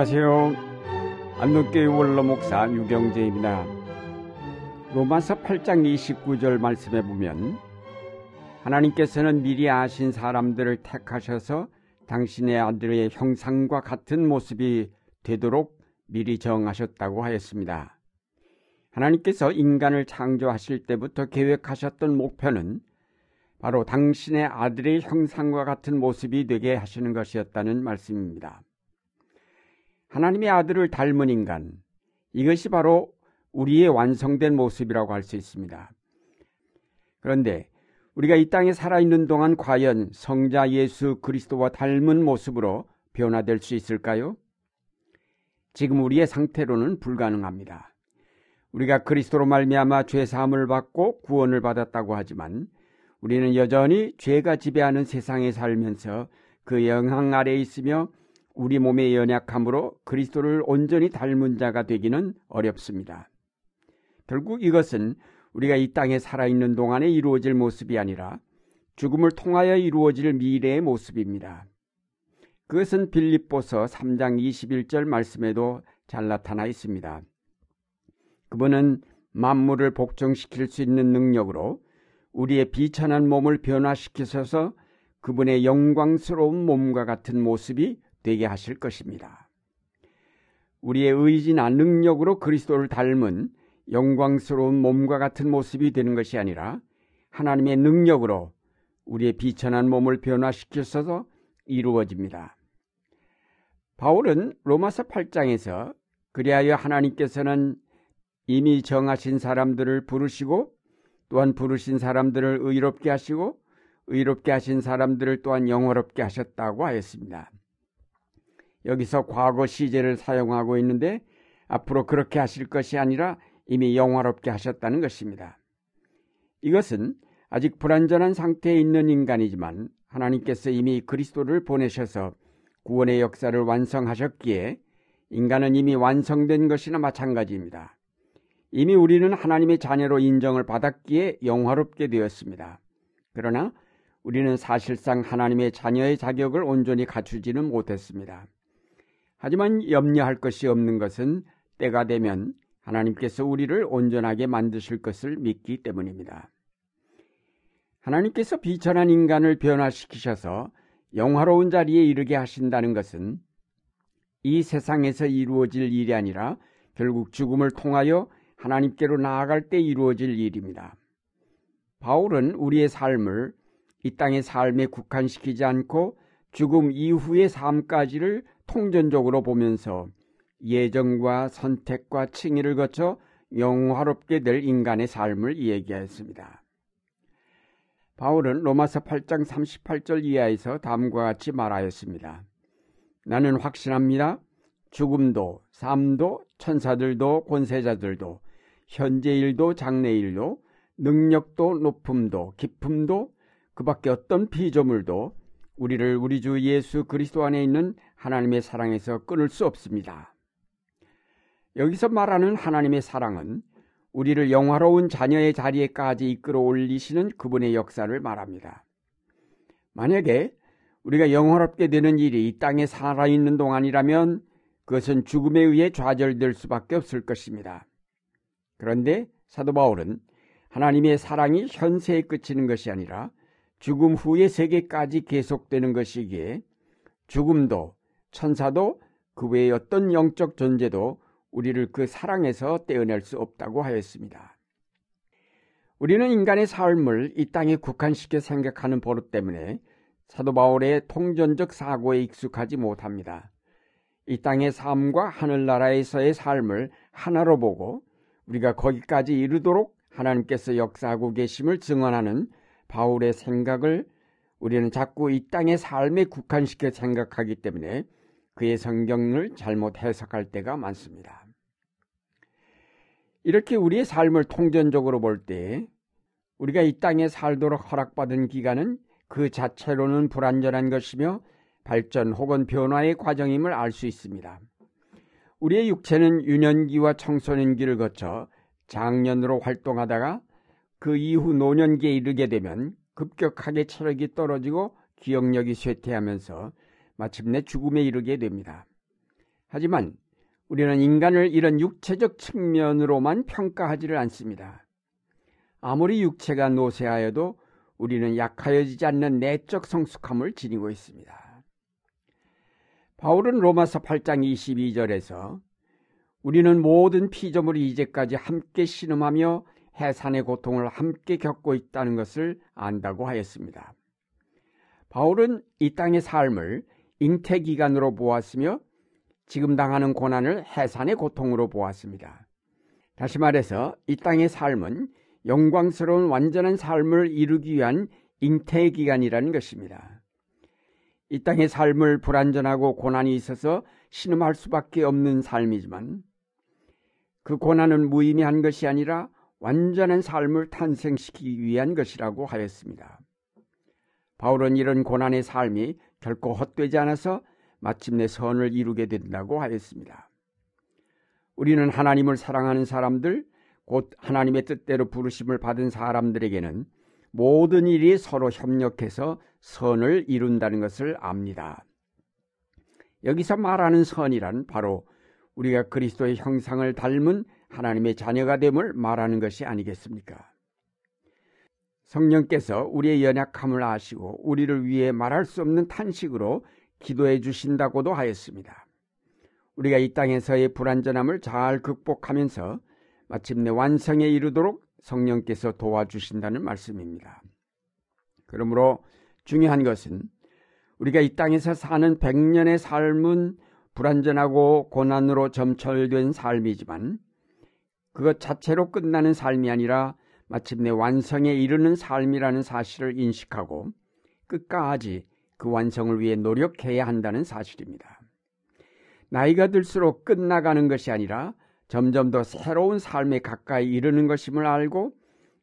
안녕하세요. 안동교회 원로 목사 유경재입니다. 로마서 8장 29절 말씀에 보면 하나님께서는 미리 아신 사람들을 택하셔서 당신의 아들의 형상과 같은 모습이 되도록 미리 정하셨다고 하였습니다. 하나님께서 인간을 창조하실 때부터 계획하셨던 목표는 바로 당신의 아들의 형상과 같은 모습이 되게 하시는 것이었다는 말씀입니다. 하나님의 아들을 닮은 인간, 이것이 바로 우리의 완성된 모습이라고 할 수 있습니다. 그런데 우리가 이 땅에 살아있는 동안 과연 성자 예수 그리스도와 닮은 모습으로 변화될 수 있을까요? 지금 우리의 상태로는 불가능합니다. 우리가 그리스도로 말미암아 죄 사함을 받고 구원을 받았다고 하지만 우리는 여전히 죄가 지배하는 세상에 살면서 그 영향 아래에 있으며 우리 몸의 연약함으로 그리스도를 온전히 닮은 자가 되기는 어렵습니다. 결국 이것은 우리가 이 땅에 살아있는 동안에 이루어질 모습이 아니라 죽음을 통하여 이루어질 미래의 모습입니다. 그것은 빌립보서 3장 21절 말씀에도 잘 나타나 있습니다. 그분은 만물을 복종시킬 수 있는 능력으로 우리의 비천한 몸을 변화시키셔서 그분의 영광스러운 몸과 같은 모습이 되게 하실 것입니다. 우리의 의지나 능력으로 그리스도를 닮은 영광스러운 몸과 같은 모습이 되는 것이 아니라 하나님의 능력으로 우리의 비천한 몸을 변화시키셔서 이루어집니다. 바울은 로마서 8장에서 그리하여 하나님께서는 이미 정하신 사람들을 부르시고 또한 부르신 사람들을 의롭게 하시고 의롭게 하신 사람들을 또한 영화롭게 하셨다고 하였습니다. 여기서 과거 시제를 사용하고 있는데 앞으로 그렇게 하실 것이 아니라 이미 영화롭게 하셨다는 것입니다. 이것은 아직 불완전한 상태에 있는 인간이지만 하나님께서 이미 그리스도를 보내셔서 구원의 역사를 완성하셨기에 인간은 이미 완성된 것이나 마찬가지입니다. 이미 우리는 하나님의 자녀로 인정을 받았기에 영화롭게 되었습니다. 그러나 우리는 사실상 하나님의 자녀의 자격을 온전히 갖추지는 못했습니다. 하지만 염려할 것이 없는 것은 때가 되면 하나님께서 우리를 온전하게 만드실 것을 믿기 때문입니다. 하나님께서 비천한 인간을 변화시키셔서 영화로운 자리에 이르게 하신다는 것은 이 세상에서 이루어질 일이 아니라 결국 죽음을 통하여 하나님께로 나아갈 때 이루어질 일입니다. 바울은 우리의 삶을 이 땅의 삶에 국한시키지 않고 죽음 이후의 삶까지를 통전적으로 보면서 예정과 선택과 칭의를 거쳐 영화롭게 될 인간의 삶을 얘기했습니다. 바울은 로마서 8장 38절 이하에서 다음과 같이 말하였습니다. 나는 확신합니다. 죽음도, 삶도, 천사들도, 권세자들도, 현재일도, 장래일도, 능력도, 높음도, 깊음도, 그 밖에 어떤 피조물도 우리를 우리 주 예수 그리스도 안에 있는 하나님의 사랑에서 끊을 수 없습니다. 여기서 말하는 하나님의 사랑은 우리를 영화로운 자녀의 자리에까지 이끌어 올리시는 그분의 역사를 말합니다. 만약에 우리가 영화롭게 되는 일이 이 땅에 살아있는 동안이라면 그것은 죽음에 의해 좌절될 수밖에 없을 것입니다. 그런데 사도 바울은 하나님의 사랑이 현세에 그치는 것이 아니라 죽음 후의 세계까지 계속되는 것이기에 죽음도 천사도 그 외의 어떤 영적 존재도 우리를 그 사랑에서 떼어낼 수 없다고 하였습니다. 우리는 인간의 삶을 이 땅에 국한시켜 생각하는 버릇 때문에 사도 바울의 통전적 사고에 익숙하지 못합니다. 이 땅의 삶과 하늘나라에서의 삶을 하나로 보고 우리가 거기까지 이르도록 하나님께서 역사하고 계심을 증언하는 바울의 생각을 우리는 자꾸 이 땅의 삶에 국한시켜 생각하기 때문에 그의 성경을 잘못 해석할 때가 많습니다. 이렇게 우리의 삶을 통전적으로 볼 때 우리가 이 땅에 살도록 허락받은 기간은 그 자체로는 불완전한 것이며 발전 혹은 변화의 과정임을 알 수 있습니다. 우리의 육체는 유년기와 청소년기를 거쳐 장년으로 활동하다가 그 이후 노년기에 이르게 되면 급격하게 체력이 떨어지고 기억력이 쇠퇴하면서 마침내 죽음에 이르게 됩니다. 하지만 우리는 인간을 이런 육체적 측면으로만 평가하지를 않습니다. 아무리 육체가 노쇠하여도 우리는 약하여지지 않는 내적 성숙함을 지니고 있습니다. 바울은 로마서 8장 22절에서 우리는 모든 피조물이 이제까지 함께 신음하며 해산의 고통을 함께 겪고 있다는 것을 안다고 하였습니다. 바울은 이 땅의 삶을 잉태 기간으로 보았으며 지금 당하는 고난을 해산의 고통으로 보았습니다. 다시 말해서 이 땅의 삶은 영광스러운 완전한 삶을 이루기 위한 잉태 기간이라는 것입니다. 이 땅의 삶을 불완전하고 고난이 있어서 신음할 수밖에 없는 삶이지만 그 고난은 무의미한 것이 아니라 완전한 삶을 탄생시키기 위한 것이라고 하였습니다. 바울은 이런 고난의 삶이 결코 헛되지 않아서 마침내 선을 이루게 된다고 하였습니다. 우리는 하나님을 사랑하는 사람들, 곧 하나님의 뜻대로 부르심을 받은 사람들에게는 모든 일이 서로 협력해서 선을 이룬다는 것을 압니다. 여기서 말하는 선이란 바로 우리가 그리스도의 형상을 닮은 하나님의 자녀가 됨을 말하는 것이 아니겠습니까? 성령께서 우리의 연약함을 아시고 우리를 위해 말할 수 없는 탄식으로 기도해 주신다고도 하였습니다. 우리가 이 땅에서의 불완전함을 잘 극복하면서 마침내 완성에 이르도록 성령께서 도와주신다는 말씀입니다. 그러므로 중요한 것은 우리가 이 땅에서 사는 백년의 삶은 불완전하고 고난으로 점철된 삶이지만 그것 자체로 끝나는 삶이 아니라 마침내 완성에 이르는 삶이라는 사실을 인식하고 끝까지 그 완성을 위해 노력해야 한다는 사실입니다. 나이가 들수록 끝나가는 것이 아니라 점점 더 새로운 삶에 가까이 이르는 것임을 알고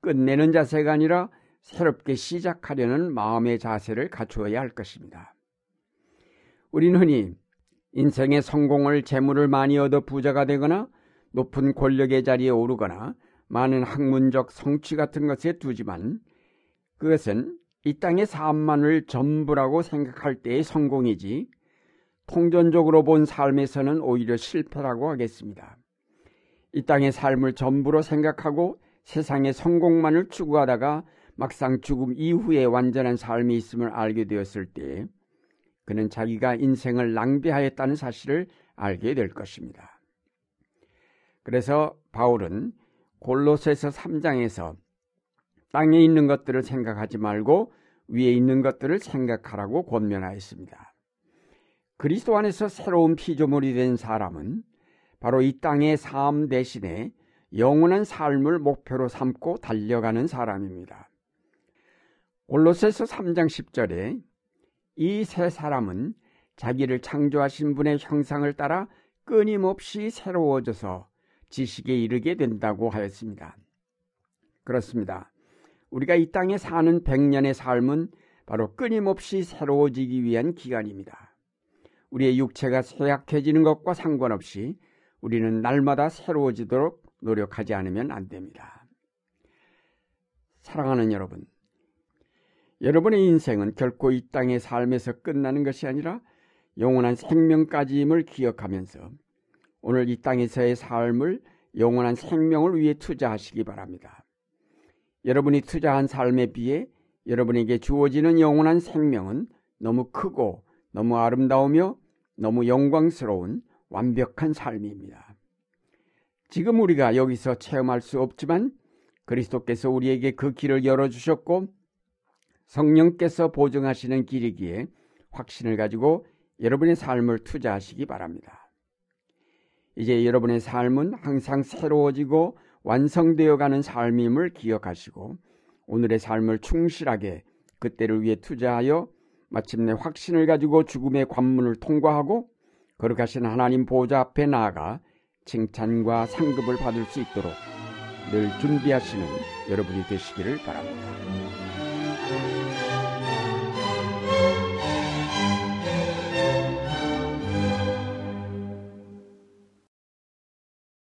끝내는 자세가 아니라 새롭게 시작하려는 마음의 자세를 갖추어야 할 것입니다. 우리는 흔히 인생의 성공을 재물을 많이 얻어 부자가 되거나 높은 권력의 자리에 오르거나 많은 학문적 성취 같은 것에 두지만 그것은 이 땅의 삶만을 전부라고 생각할 때의 성공이지 통전적으로 본 삶에서는 오히려 실패라고 하겠습니다. 이 땅의 삶을 전부로 생각하고 세상의 성공만을 추구하다가 막상 죽음 이후에 완전한 삶이 있음을 알게 되었을 때 그는 자기가 인생을 낭비하였다는 사실을 알게 될 것입니다. 그래서 바울은 골로새서 3장에서 땅에 있는 것들을 생각하지 말고 위에 있는 것들을 생각하라고 권면하였습니다. 그리스도 안에서 새로운 피조물이 된 사람은 바로 이 땅의 삶 대신에 영원한 삶을 목표로 삼고 달려가는 사람입니다. 골로새서 3장 10절에 이 세 사람은 자기를 창조하신 분의 형상을 따라 끊임없이 새로워져서 지식에 이르게 된다고 하였습니다. 그렇습니다. 우리가 이 땅에 사는 백년의 삶은 바로 끊임없이 새로워지기 위한 기간입니다. 우리의 육체가 쇠약해지는 것과 상관없이 우리는 날마다 새로워지도록 노력하지 않으면 안 됩니다. 사랑하는 여러분, 여러분의 인생은 결코 이 땅의 삶에서 끝나는 것이 아니라 영원한 생명까지임을 기억하면서 오늘 이 땅에서의 삶을 영원한 생명을 위해 투자하시기 바랍니다. 여러분이 투자한 삶에 비해 여러분에게 주어지는 영원한 생명은 너무 크고 너무 아름다우며 너무 영광스러운 완벽한 삶입니다. 지금 우리가 여기서 체험할 수 없지만 그리스도께서 우리에게 그 길을 열어주셨고 성령께서 보증하시는 길이기에 확신을 가지고 여러분의 삶을 투자하시기 바랍니다. 이제 여러분의 삶은 항상 새로워지고 완성되어 가는 삶임을 기억하시고 오늘의 삶을 충실하게 그때를 위해 투자하여 마침내 확신을 가지고 죽음의 관문을 통과하고 거룩하신 하나님 보좌 앞에 나아가 칭찬과 상급을 받을 수 있도록 늘 준비하시는 여러분이 되시기를 바랍니다.